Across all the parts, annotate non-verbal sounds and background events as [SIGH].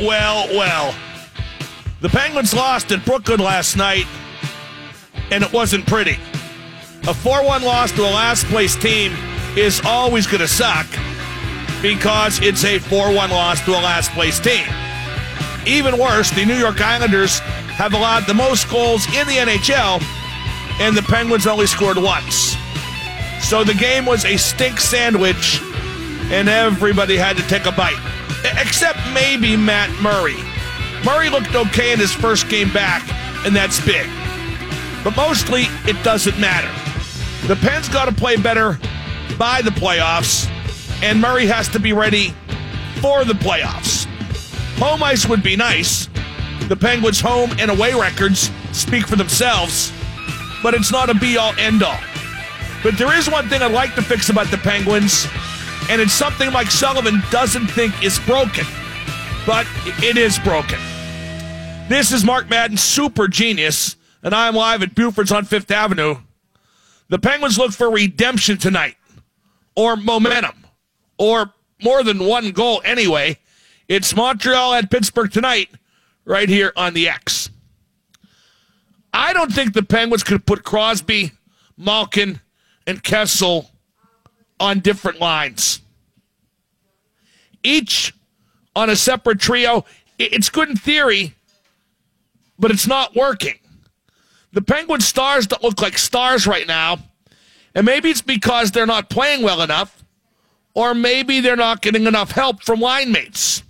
well, well. The Penguins lost in Brooklyn last night, and it wasn't pretty. A 4 1 loss to a last place team is always going to suck because it's a 4 1 loss to a last place team. Even worse, the New York Islanders have allowed the most goals in the NHL, and the Penguins only scored once. So the game was a stink sandwich, and everybody had to take a bite. Except maybe Matt Murray. Murray looked okay in his first game back, and that's big. But mostly, it doesn't matter. The Pens got to play better by the playoffs, and Murray has to be ready for the playoffs. Home ice would be nice. The Penguins' home and away records speak for themselves, but it's not a be all end all. But there is one thing I'd like to fix about the Penguins, and it's something Mike Sullivan doesn't think is broken, but it is broken. This is Mark Madden, Super Genius, and I'm live at Buford's on Fifth Avenue. The Penguins look for redemption tonight, or momentum, or more than one goal anyway. It's Montreal at Pittsburgh tonight, right here on the X. I don't think the Penguins could put Crosby, Malkin, and Kessel on different lines. Each on a separate trio. It's good in theory, but it's not working. The Penguin stars don't look like stars right now, and maybe it's because they're not playing well enough, or maybe they're not getting enough help from line mates.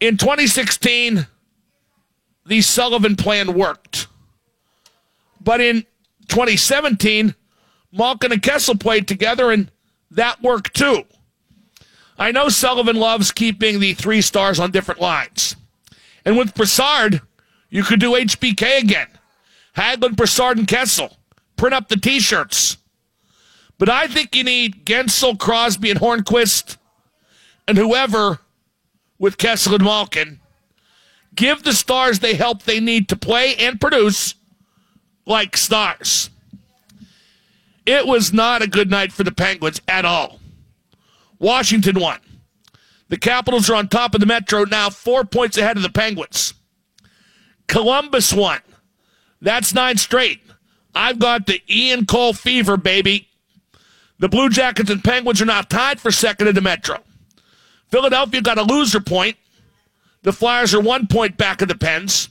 In 2016, the Sullivan plan worked. But in 2017, Malkin and Kessel played together, and that work too. I know Sullivan loves keeping the three stars on different lines. And with Brassard, you could do HBK again. Hagelin, Brassard, and Kessel. Print up the t shirts. But I think you need Guentzel, Crosby, and Hornqvist, and whoever with Kessel and Malkin. Give the stars the help they need to play and produce like stars. It was not a good night for the Penguins at all. Washington won. The Capitals are on top of the Metro now, four points ahead of the Penguins. Columbus won. That's nine straight. I've got the Ian Cole fever, baby. The Blue Jackets and Penguins are now tied for second in the Metro. Philadelphia got a loser point. The Flyers are one point back of the Pens.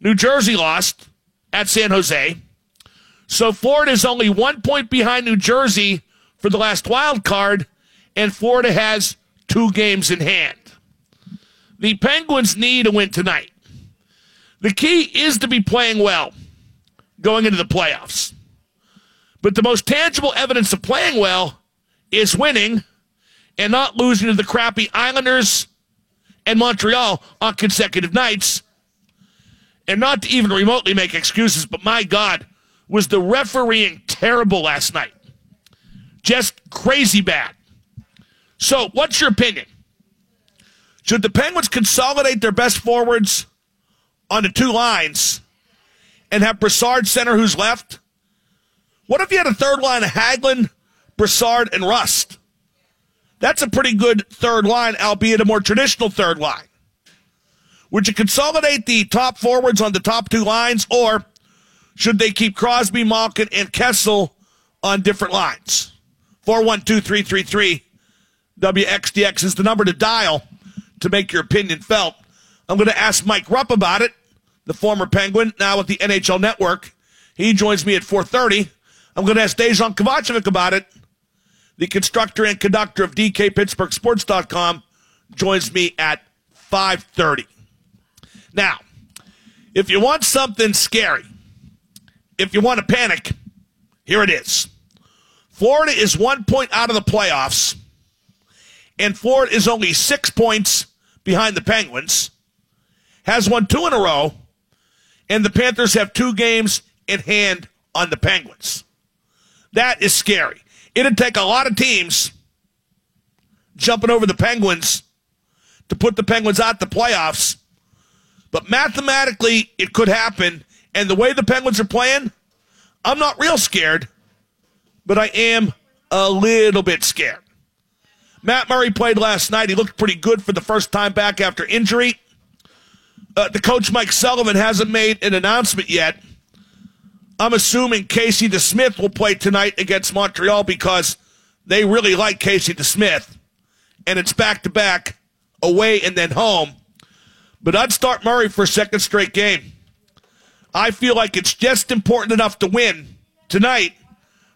New Jersey lost at San Jose. So Florida is only one point behind New Jersey for the last wild card, and Florida has two games in hand. The Penguins need a win tonight. The key is to be playing well going into the playoffs. But the most tangible evidence of playing well is winning and not losing to the crappy Islanders and Montreal on consecutive nights. And not to even remotely make excuses, but my God, was the refereeing terrible last night? Just crazy bad. So, what's your opinion? Should the Penguins consolidate their best forwards on the two lines and have Brassard center who's left? What if you had a third line of Hagelin, Brassard, and Rust? That's a pretty good third line, albeit a more traditional third line. Would you consolidate the top forwards on the top two lines, or should they keep Crosby, Malkin, and Kessel on different lines? 412 WXDX is the number to dial to make your opinion felt. I'm going to ask Mike Rupp about it, the former Penguin, now with the NHL Network. He joins me at 4:30. I'm going to ask Dejan Kovacevic about it the constructor and conductor of DKPittsburghSports.com, joins me at 5.30. Now, if you want something scary, if you want to panic, here it is. Florida is one point out of the playoffs, and Florida is only six points behind the Penguins, has won two in a row, and the Panthers have two games in hand on the Penguins. That is scary. It'd take a lot of teams jumping over the Penguins to put the Penguins out the playoffs. But mathematically, it could happen. And the way the Penguins are playing, I'm not real scared, but I am a little bit scared. Matt Murray played last night. He looked pretty good for the first time back after injury. Uh, the coach, Mike Sullivan, hasn't made an announcement yet. I'm assuming Casey DeSmith will play tonight against Montreal because they really like Casey DeSmith. And it's back to back, away and then home. But I'd start Murray for a second straight game. I feel like it's just important enough to win tonight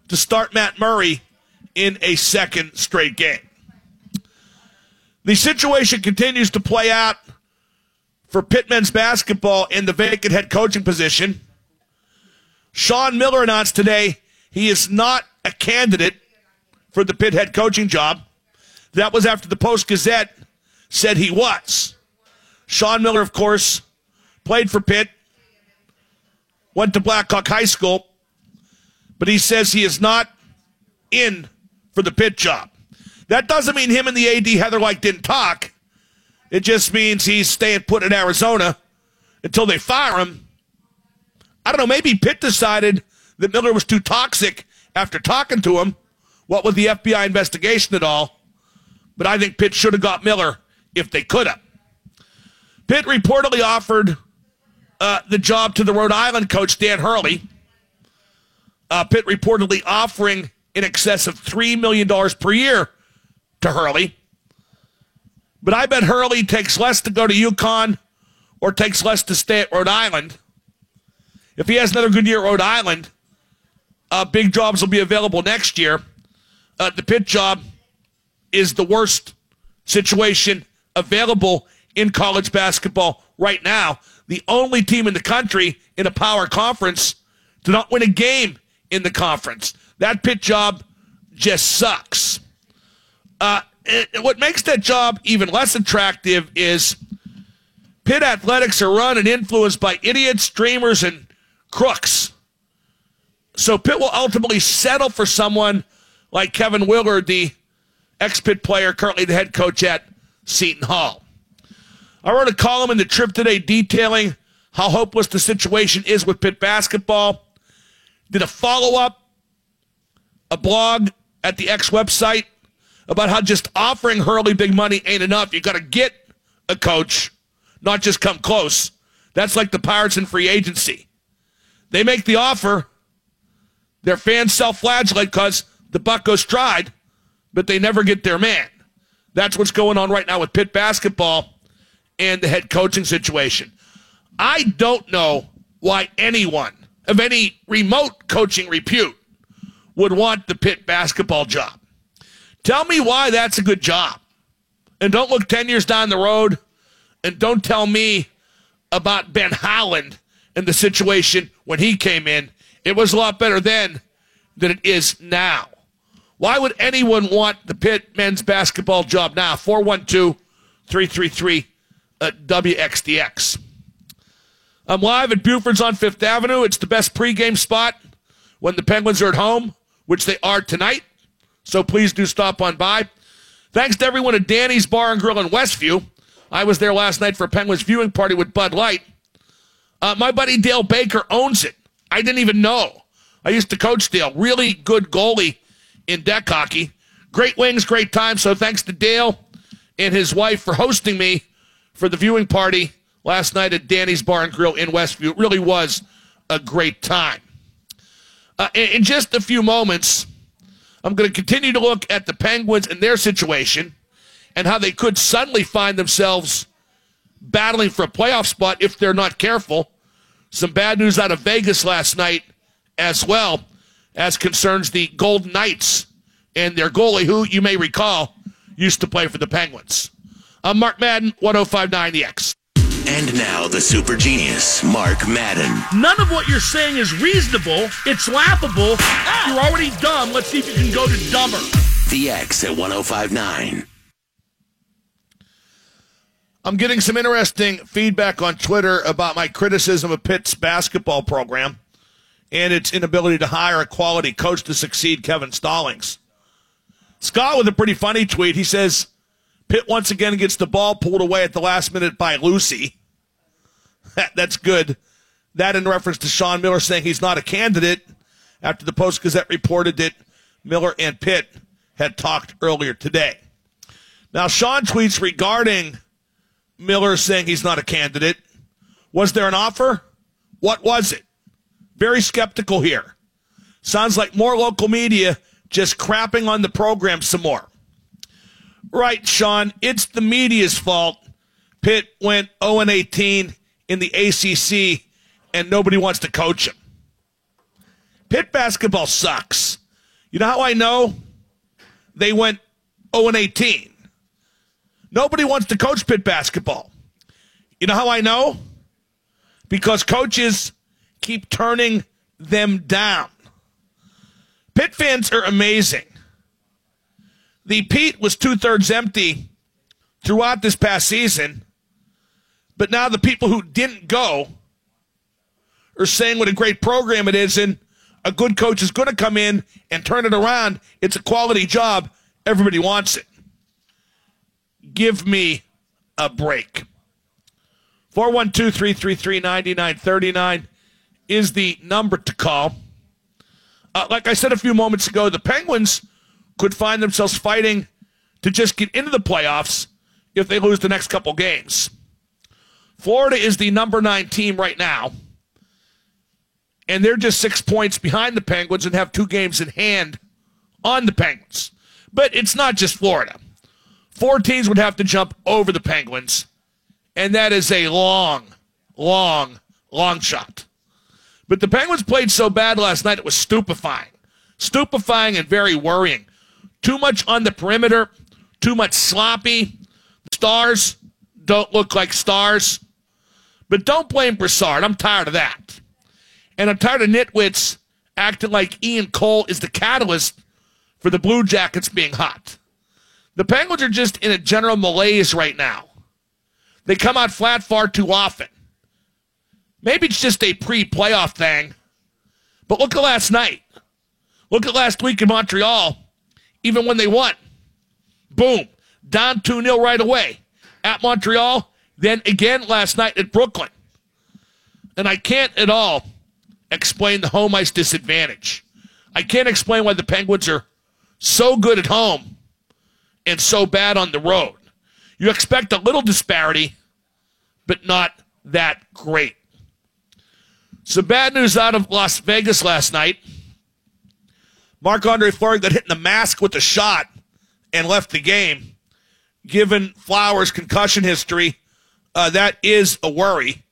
to start Matt Murray in a second straight game. The situation continues to play out for Pitt men's basketball in the vacant head coaching position. Sean Miller announced today he is not a candidate for the Pitt head coaching job. That was after the Post Gazette said he was. Sean Miller, of course, played for Pitt, went to Blackhawk High School, but he says he is not in for the Pitt job. That doesn't mean him and the AD Heather Lyke didn't talk. It just means he's staying put in Arizona until they fire him. I don't know. Maybe Pitt decided that Miller was too toxic after talking to him. What with the FBI investigation at all. But I think Pitt should have got Miller if they could have. Pitt reportedly offered uh, the job to the Rhode Island coach, Dan Hurley. Uh, Pitt reportedly offering in excess of $3 million per year to Hurley. But I bet Hurley takes less to go to UConn or takes less to stay at Rhode Island. If he has another good year at Rhode Island, uh, big jobs will be available next year. Uh, the Pitt job is the worst situation available in college basketball right now. The only team in the country in a power conference to not win a game in the conference. That Pitt job just sucks. Uh, what makes that job even less attractive is Pitt athletics are run and influenced by idiots, dreamers, and crooks. So Pitt will ultimately settle for someone like Kevin Willard, the ex Pitt player, currently the head coach at Seton Hall. I wrote a column in the Trib today detailing how hopeless the situation is with Pitt basketball. Did a follow up, a blog at the X website about how just offering Hurley big money ain't enough. You got to get a coach, not just come close. That's like the Pirates in free agency. They make the offer, their fans self flagellate because the buck goes tried, but they never get their man. That's what's going on right now with Pitt basketball and the head coaching situation. I don't know why anyone of any remote coaching repute would want the Pitt basketball job. Tell me why that's a good job. And don't look 10 years down the road and don't tell me about Ben Howland and the situation when he came in. It was a lot better then than it is now. Why would anyone want the Pitt men's basketball job now? 412 333 WXDX. I'm live at Buford's on Fifth Avenue. It's the best pregame spot when the Penguins are at home, which they are tonight. So please do stop on by. Thanks to everyone at Danny's Bar and Grill in Westview. I was there last night for a Penguins viewing party with Bud Light. Uh, my buddy Dale Baker owns it. I didn't even know. I used to coach Dale. Really good goalie in deck hockey. Great wings, great time. So thanks to Dale and his wife for hosting me for the viewing party last night at Danny's Bar and Grill in Westview. It really was a great time. Uh, in, in just a few moments, I'm going to continue to look at the Penguins and their situation and how they could suddenly find themselves battling for a playoff spot if they're not careful. Some bad news out of Vegas last night as well as concerns the Golden Knights and their goalie, who you may recall used to play for the Penguins. I'm Mark Madden, 1059 The X. And now the super genius, Mark Madden. None of what you're saying is reasonable. It's laughable. You're already dumb. Let's see if you can go to dumber. The X at 1059. I'm getting some interesting feedback on Twitter about my criticism of Pitt's basketball program and its inability to hire a quality coach to succeed Kevin Stallings. Scott with a pretty funny tweet. He says, Pitt once again gets the ball pulled away at the last minute by Lucy. [LAUGHS] That's good. That in reference to Sean Miller saying he's not a candidate after the Post Gazette reported that Miller and Pitt had talked earlier today. Now, Sean tweets regarding Miller saying he's not a candidate. Was there an offer? What was it? Very skeptical here. Sounds like more local media just crapping on the program some more. Right, Sean, it's the media's fault. Pitt went 0 18 in the ACC and nobody wants to coach him. Pitt basketball sucks. You know how I know? They went 0 18. Nobody wants to coach Pitt basketball. You know how I know? Because coaches keep turning them down. Pitt fans are amazing. The Pete was two thirds empty throughout this past season, but now the people who didn't go are saying what a great program it is, and a good coach is going to come in and turn it around. It's a quality job. Everybody wants it. Give me a break. 412 333 9939 is the number to call. Uh, like I said a few moments ago, the Penguins could find themselves fighting to just get into the playoffs if they lose the next couple games. Florida is the number nine team right now, and they're just six points behind the Penguins and have two games in hand on the Penguins. But it's not just Florida. Four teams would have to jump over the Penguins, and that is a long, long, long shot. But the Penguins played so bad last night, it was stupefying. Stupefying and very worrying. Too much on the perimeter, too much sloppy. Stars don't look like stars. But don't blame Brassard. I'm tired of that. And I'm tired of nitwits acting like Ian Cole is the catalyst for the Blue Jackets being hot. The Penguins are just in a general malaise right now. They come out flat far too often. Maybe it's just a pre playoff thing. But look at last night. Look at last week in Montreal, even when they won. Boom. Down 2 0 right away at Montreal, then again last night at Brooklyn. And I can't at all explain the home ice disadvantage. I can't explain why the Penguins are so good at home and so bad on the road. You expect a little disparity, but not that great. Some bad news out of Las Vegas last night. Marc Andre Fleury got hit in the mask with a shot and left the game. Given Flower's concussion history, uh, that is a worry.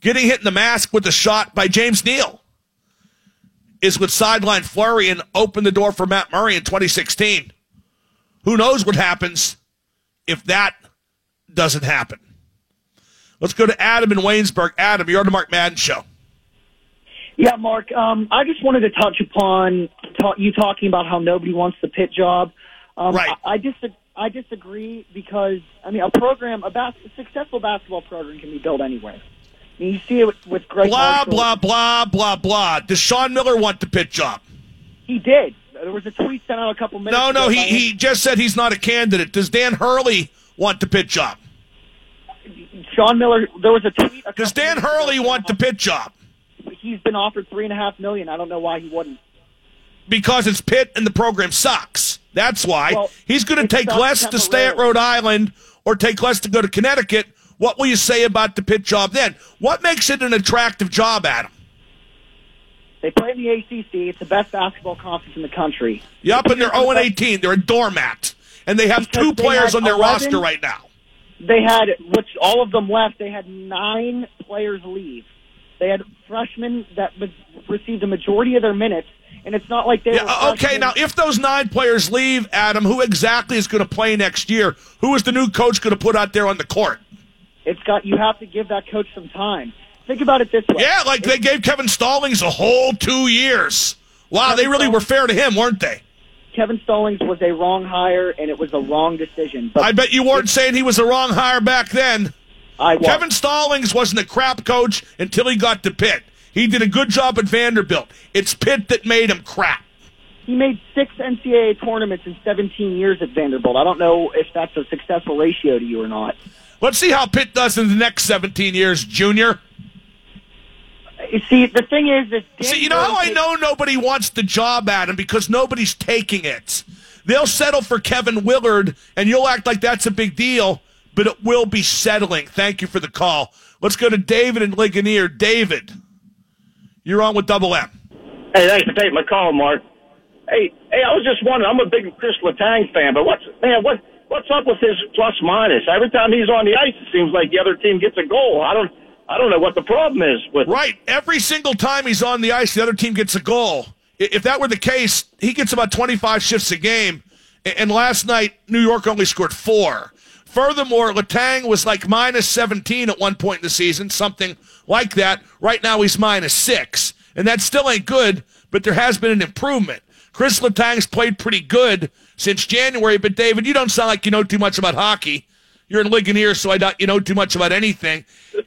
Getting hit in the mask with a shot by James Neal is what sidelined Fleury and opened the door for Matt Murray in 2016. Who knows what happens if that doesn't happen? Let's go to Adam in Waynesburg. Adam, you're on the Mark Madden Show. Yeah, Mark. Um, I just wanted to touch upon ta- you talking about how nobody wants the Pitt job. Um, Right. I, I dis- I disagree because I mean a program, a, bas- a successful basketball program can be built anywhere. I mean, you see it with, with Greg. Blah, Marshall. blah, blah, blah, blah. Does Sean Miller want the Pitt job? He did. There was a tweet sent out a couple minutes. No, no, ago he, him. he just said he's not a candidate. Does Dan Hurley want the Pitt job? Sean Miller. There was a tweet. A Does Dan Hurley want the Pitt job? He's been offered three and a half million. I don't know why he wouldn't. Because it's Pitt and the program sucks. That's why. Well, he's going to take less to stay at. Rhode Island or take less to go to Connecticut. What will you say about the Pitt job then? What makes it an attractive job, Adam? They play in the ACC. It's the best basketball conference in the country. Yup, and they're 0 18. They're a doormat. And they have Because two they players on their 11 roster right now. They had, which all of them left. They had nine players leave. They had freshmen that received a majority of their minutes, and it's not like they Yeah, were. uh, okay, now if those nine players leave, Adam, who exactly is going to play next year? Who is the new coach going to put out there on the court? it's got you have to give that coach some time. Think about it this way. Yeah, like they gave Kevin Stallings a whole two years. Wow, they really were fair to him, weren't they? Kevin Stallings was a wrong hire, and it was a wrong decision. But I bet you weren't saying he was the wrong hire back then. I was. Kevin Stallings wasn't a crap coach until he got to Pitt. He did a good job at Vanderbilt. It's Pitt that made him crap. He made six NCAA tournaments in 17 years at Vanderbilt. I don't know if that's a successful ratio to you or not. Let's see how Pitt does in the next 17 years, Junior. You see, the thing is, is See, you know how I know nobody wants the job, Adam? Because nobody's taking it. They'll settle for Kevin Willard, and you'll act like that's a big deal, but it will be settling. Thank you for the call. Let's go to David and Ligonier. David, you're on with Double M. Hey, thanks for taking my call, Mark. Hey, hey, I was just wondering. I'm a big Chris Letang fan, but what's man, what what's up with his plus minus? Every time he's on the ice, it seems like the other team gets a goal. I don't. I don't know what the problem is with. Right. Every single time he's on the ice, the other team gets a goal. If that were the case, he gets about 25 shifts a game. And last night, New York only scored four. Furthermore, Letang was like minus 17 at one point in the season, something like that. Right now, he's minus six. And that still ain't good, but there has been an improvement. Chris Letang's played pretty good since January, but David, you don't sound like you know too much about hockey. You're in Ligonier, so I doubt you know too much about anything.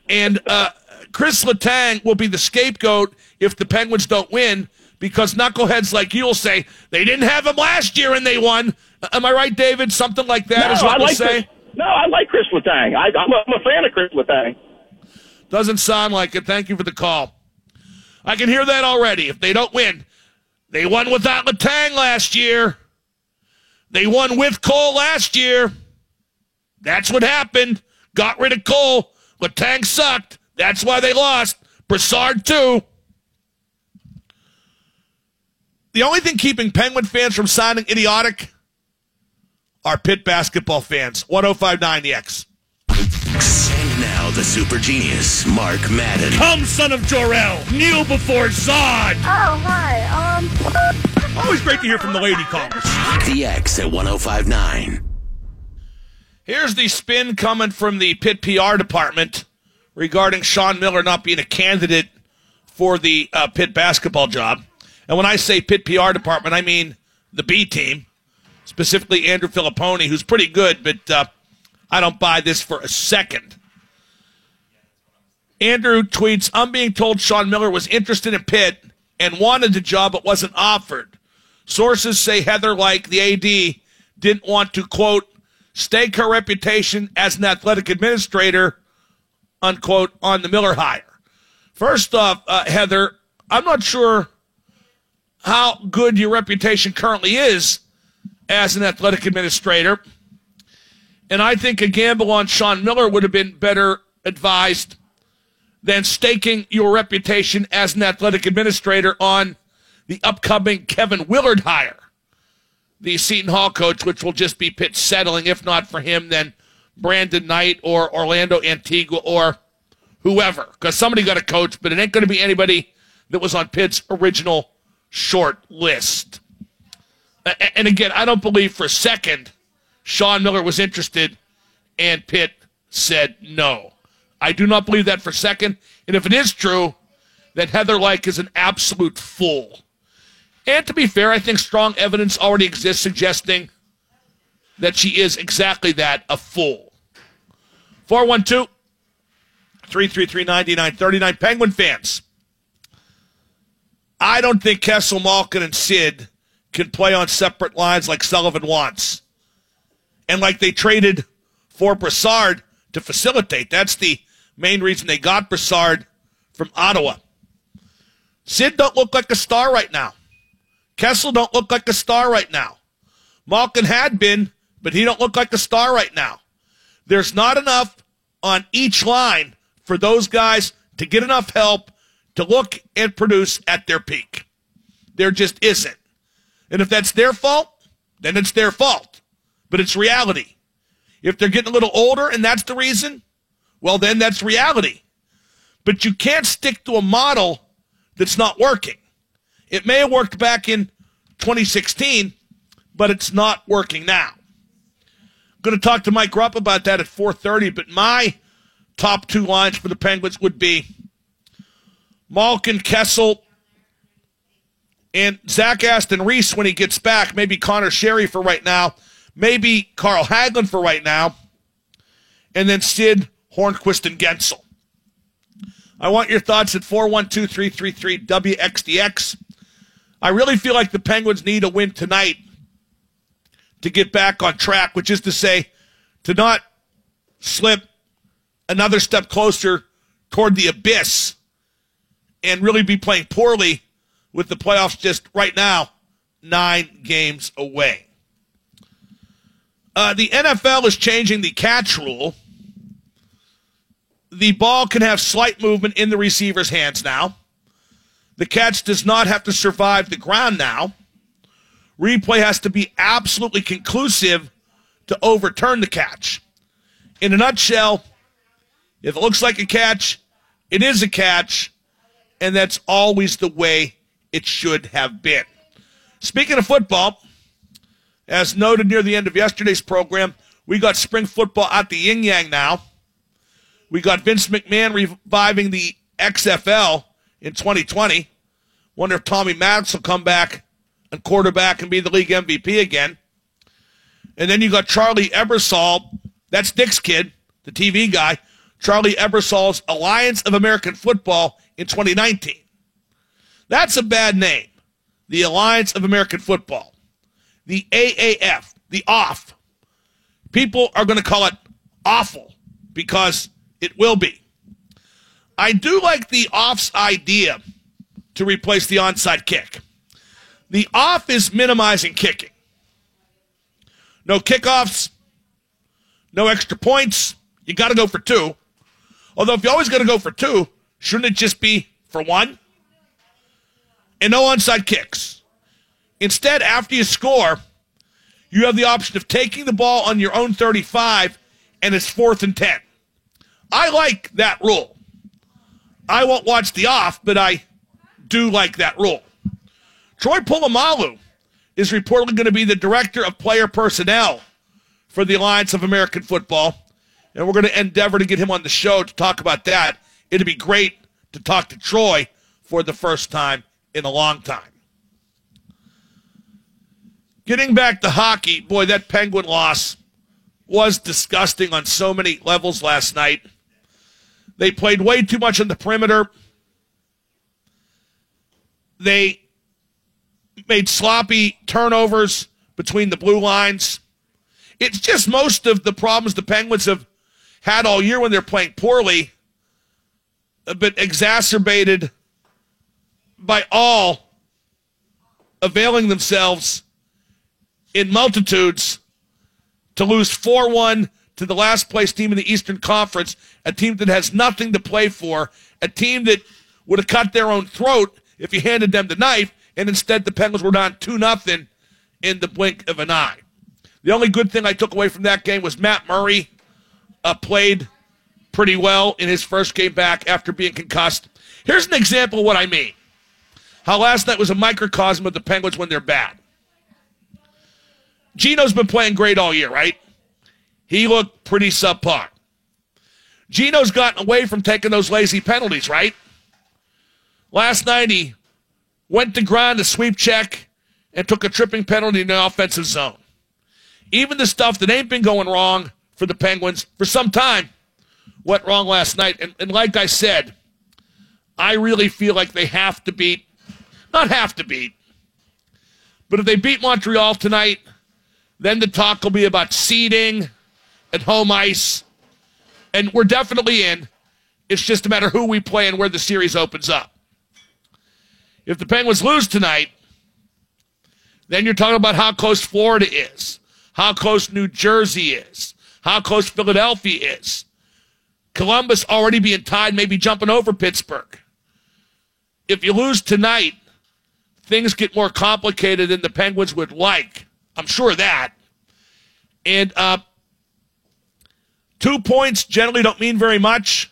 And uh, Chris Letang will be the scapegoat if the Penguins don't win because knuckleheads like you will say they didn't have him last year and they won. Am I right, David? Something like that no, is what I we'll say. No, I like Chris Letang. I, I'm, a, a fan of Chris Letang. Doesn't sound like it. Thank you for the call. I can hear that already. If they don't win, they won without Letang last year. They won with Cole last year. That's what happened. Got rid of Cole. Letang sucked. That's why they lost. Brassard, too. The only thing keeping Penguin fans from signing idiotic are Pitt basketball fans. 1059 The X. And now the super genius, Mark Madden. Come, son of Jor-El. Kneel before Zod. Oh, hi. Um. Always great to hear from the lady callers. The X at 1059. Here's the spin coming from the Pitt PR department regarding Sean Miller not being a candidate for the uh, Pitt basketball job. And when I say Pitt PR department, I mean the B team, specifically Andrew Filipponi, who's pretty good, but uh, I don't buy this for a second. Andrew tweets, I'm being told Sean Miller was interested in Pitt and wanted the job but wasn't offered. Sources say Heather, Lyke the AD, didn't want to, quote, stake her reputation as an athletic administrator, unquote, on the Miller hire. First off, uh, Heather, I'm not sure how good your reputation currently is as an athletic administrator. And I think a gamble on Sean Miller would have been better advised than staking your reputation as an athletic administrator on the upcoming Kevin Willard hire, the Seton Hall coach, which will just be Pitt settling. If not for him, then Brandon Knight or Orlando Antigua or whoever, because somebody got a coach, but it ain't going to be anybody that was on Pitt's original short list. And again, I don't believe for a second Sean Miller was interested and Pitt said no. I do not believe that for a second. And if it is true, then Heather Lyke is an absolute fool. And to be fair, I think strong evidence already exists suggesting that she is exactly that a fool. 412 333 9939. Penguin fans. I don't think Kessel, Malkin, and Sid can play on separate lines like Sullivan wants. And like they traded for Brassard to facilitate. That's the main reason they got Brassard from Ottawa. Sid don't look like a star right now. Kessel don't look like a star right now. Malkin had been, but he don't look like a star right now. There's not enough on each line for those guys to get enough help to look and produce at their peak. There just isn't. And if that's their fault, then it's their fault. But it's reality. If they're getting a little older and that's the reason, well, then that's reality. But you can't stick to a model that's not working. It may have worked back in 2016, but it's not working now. I'm going to talk to Mike Rupp about that at 4:30. But my top two lines for the Penguins would be Malkin, Kessel, and Zach Aston Reese when he gets back. Maybe Conor Sheary for right now. Maybe Carl Hagelin for right now. And then Sid, Hornqvist and Guentzel. I want your thoughts at 412 333 WXDX. I really feel like the Penguins need a win tonight to get back on track, which is to say, to not slip another step closer toward the abyss and really be playing poorly with the playoffs just right now nine games away. Uh, the NFL is changing the catch rule. The ball can have slight movement in the receiver's hands now. The catch does not have to survive the ground now. Replay has to be absolutely conclusive to overturn the catch. In a nutshell, if it looks like a catch, it is a catch, and that's always the way it should have been. Speaking of football, as noted near the end of yesterday's program, we got spring football at the yin yang now. We got Vince McMahon reviving the XFL in 2020. Wonder if Tommy Maddox will come back and quarterback and be the league MVP again. And then you got Charlie Ebersol, that's Dick's kid, the TV guy, Charlie Ebersol's Alliance of American Football in 2019. That's a bad name. The Alliance of American Football. The AAF, the off. People are going to call it awful because it will be. I do like the off's idea to replace the onside kick. The off is minimizing kicking. No kickoffs, no extra points. You got to go for two. Although, if you're always got to go for two, shouldn't it just be for one? And no onside kicks. Instead, after you score, you have the option of taking the ball on your own 35 and it's fourth and 10. I like that rule. I won't watch the off, but I do like that rule. Troy Polamalu is reportedly going to be the director of player personnel for the Alliance of American Football. And we're going to endeavor to get him on the show to talk about that. It'd be great to talk to Troy for the first time in a long time. Getting back to hockey, boy, that Penguin loss was disgusting on so many levels last night. They played way too much on the perimeter. They made sloppy turnovers between the blue lines. It's just most of the problems the Penguins have had all year when they're playing poorly, but exacerbated by all availing themselves in multitudes to lose 4 1 to the last place team in the Eastern Conference, a team that has nothing to play for, a team that would have cut their own throat if you handed them the knife, and instead the Penguins were down 2 nothing in the blink of an eye. The only good thing I took away from that game was Matt Murray uh, played pretty well in his first game back after being concussed. Here's an example of what I mean. How last night was a microcosm of the Penguins when they're bad. Gino's been playing great all year, right? He looked pretty subpar. Gino's gotten away from taking those lazy penalties, right? Last night he went to ground a sweep check and took a tripping penalty in the offensive zone. Even the stuff that ain't been going wrong for the Penguins for some time went wrong last night. And, and like I said, I really feel like they have to beat, not have to beat, but if they beat Montreal tonight, then the talk will be about seeding and home ice. And we're definitely in. It's just a matter who we play and where the series opens up. If the Penguins lose tonight, then you're talking about how close Florida is, how close New Jersey is, how close Philadelphia is. Columbus already being tied, maybe jumping over Pittsburgh. If you lose tonight, things get more complicated than the Penguins would like. I'm sure of that. And uh, two points generally don't mean very much,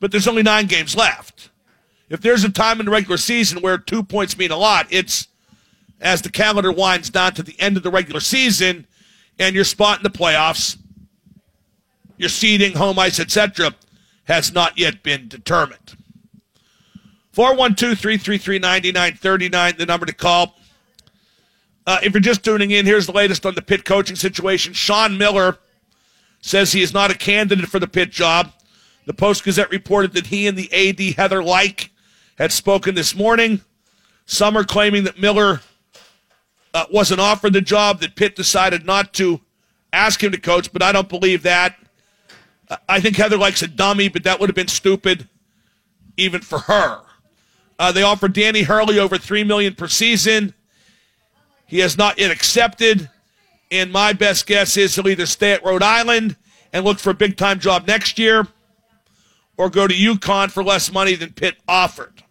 but there's only nine games left. If there's a time in the regular season where two points mean a lot, it's as the calendar winds down to the end of the regular season and your spot in the playoffs, your seeding, home ice, etc., has not yet been determined. 412 333 9939, the number to call. Uh, if you're just tuning in, here's the latest on the Pitt coaching situation. Sean Miller says he is not a candidate for the Pitt job. The Post Gazette reported that he and the AD Heather Lyke had spoken this morning. Some are claiming that Miller uh, wasn't offered the job, that Pitt decided not to ask him to coach, but I don't believe that. I think Heather Lyke's a dummy, but that would have been stupid even for her. Uh, they offered Danny Hurley over three million per season. He has not yet accepted, And my best guess is he'll either stay at Rhode Island and look for a big time job next year or go to UConn for less money than Pitt offered.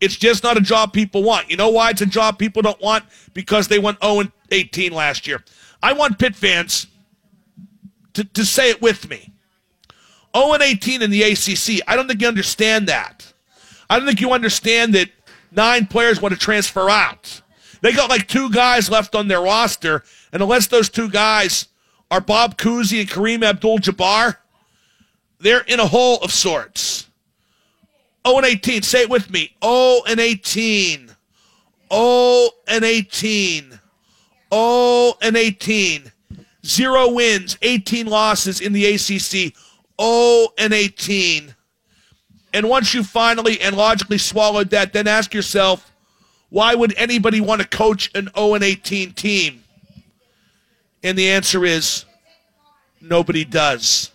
It's just not a job people want. You know why it's a job people don't want? Because they went 0 18 last year. I want Pitt fans to, to say it with me. 0 18 in the ACC. I don't think you understand that. I don't think you understand that nine players want to transfer out. They got like two guys left on their roster, and unless those two guys are Bob Cousy and Kareem Abdul Jabbar, they're in a hole of sorts. 0 and 18. Say it with me. 0 and 18. 0 and 18. 0 and 18. Zero wins, 18 losses in the ACC. 0 and 18. And once you finally and logically swallowed that, then ask yourself, why would anybody want to coach an 0 and 18 team? And the answer is nobody does.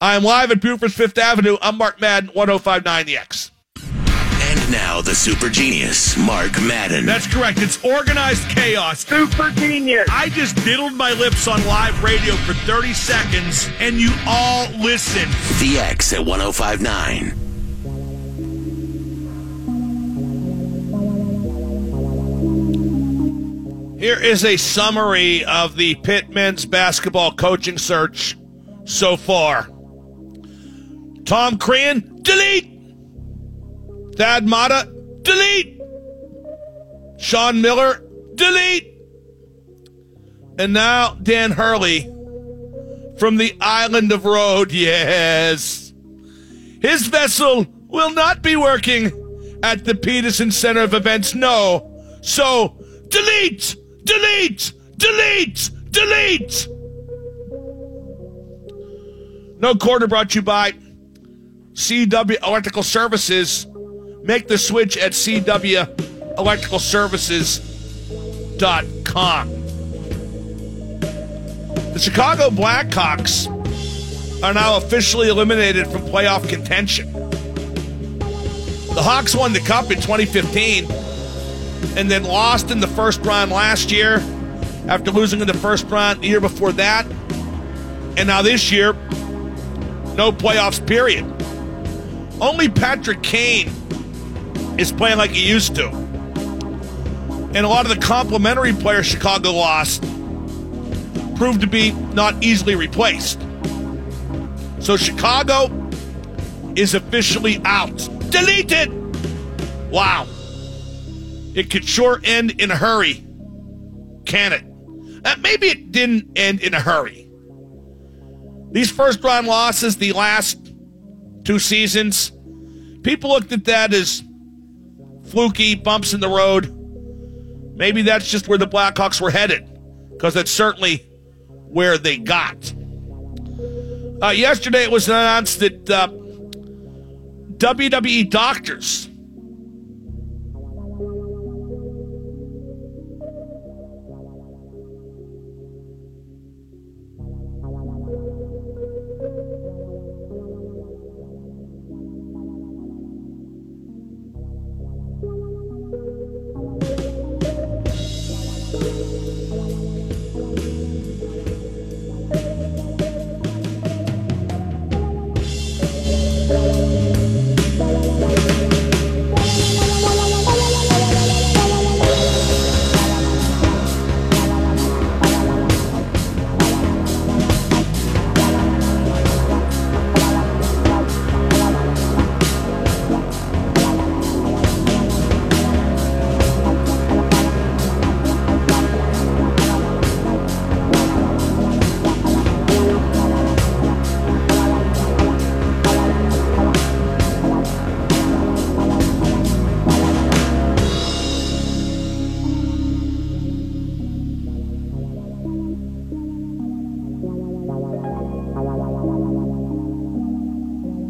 I am live at Buford's Fifth Avenue. I'm Mark Madden, 1059 The X. And now the super genius, Mark Madden. That's correct. It's organized chaos. Super genius. I just diddled my lips on live radio for 30 seconds, and you all listened. the X at 1059. Here is a summary of the Pitt men's basketball coaching search so far. Tom Crean, delete. Thad Matta, delete. Sean Miller, delete. And now Dan Hurley from the island of Rhodes, yes. His vessel will not be working at the Petersen Center of Events, no. So, delete, delete, delete, delete. No quarter brought you by CW Electrical Services. Make the switch at CWElectricalServices.com. The Chicago Blackhawks are now officially eliminated from playoff contention. The Hawks won the Cup in 2015 and then lost in the first round last year after losing in the first round the year before that. And now this year, no playoffs, period. Only Patrick Kane is playing like he used to. And a lot of the complementary players Chicago lost proved to be not easily replaced. So Chicago is officially out. Deleted! Wow. It could sure end in a hurry. Can it? Uh, maybe it didn't end in a hurry. These first round losses, the last two seasons, people looked at that as fluky bumps in the road. Maybe that's just where the Blackhawks were headed, because that's certainly where they got. Uh, yesterday, it was announced that uh, WWE doctors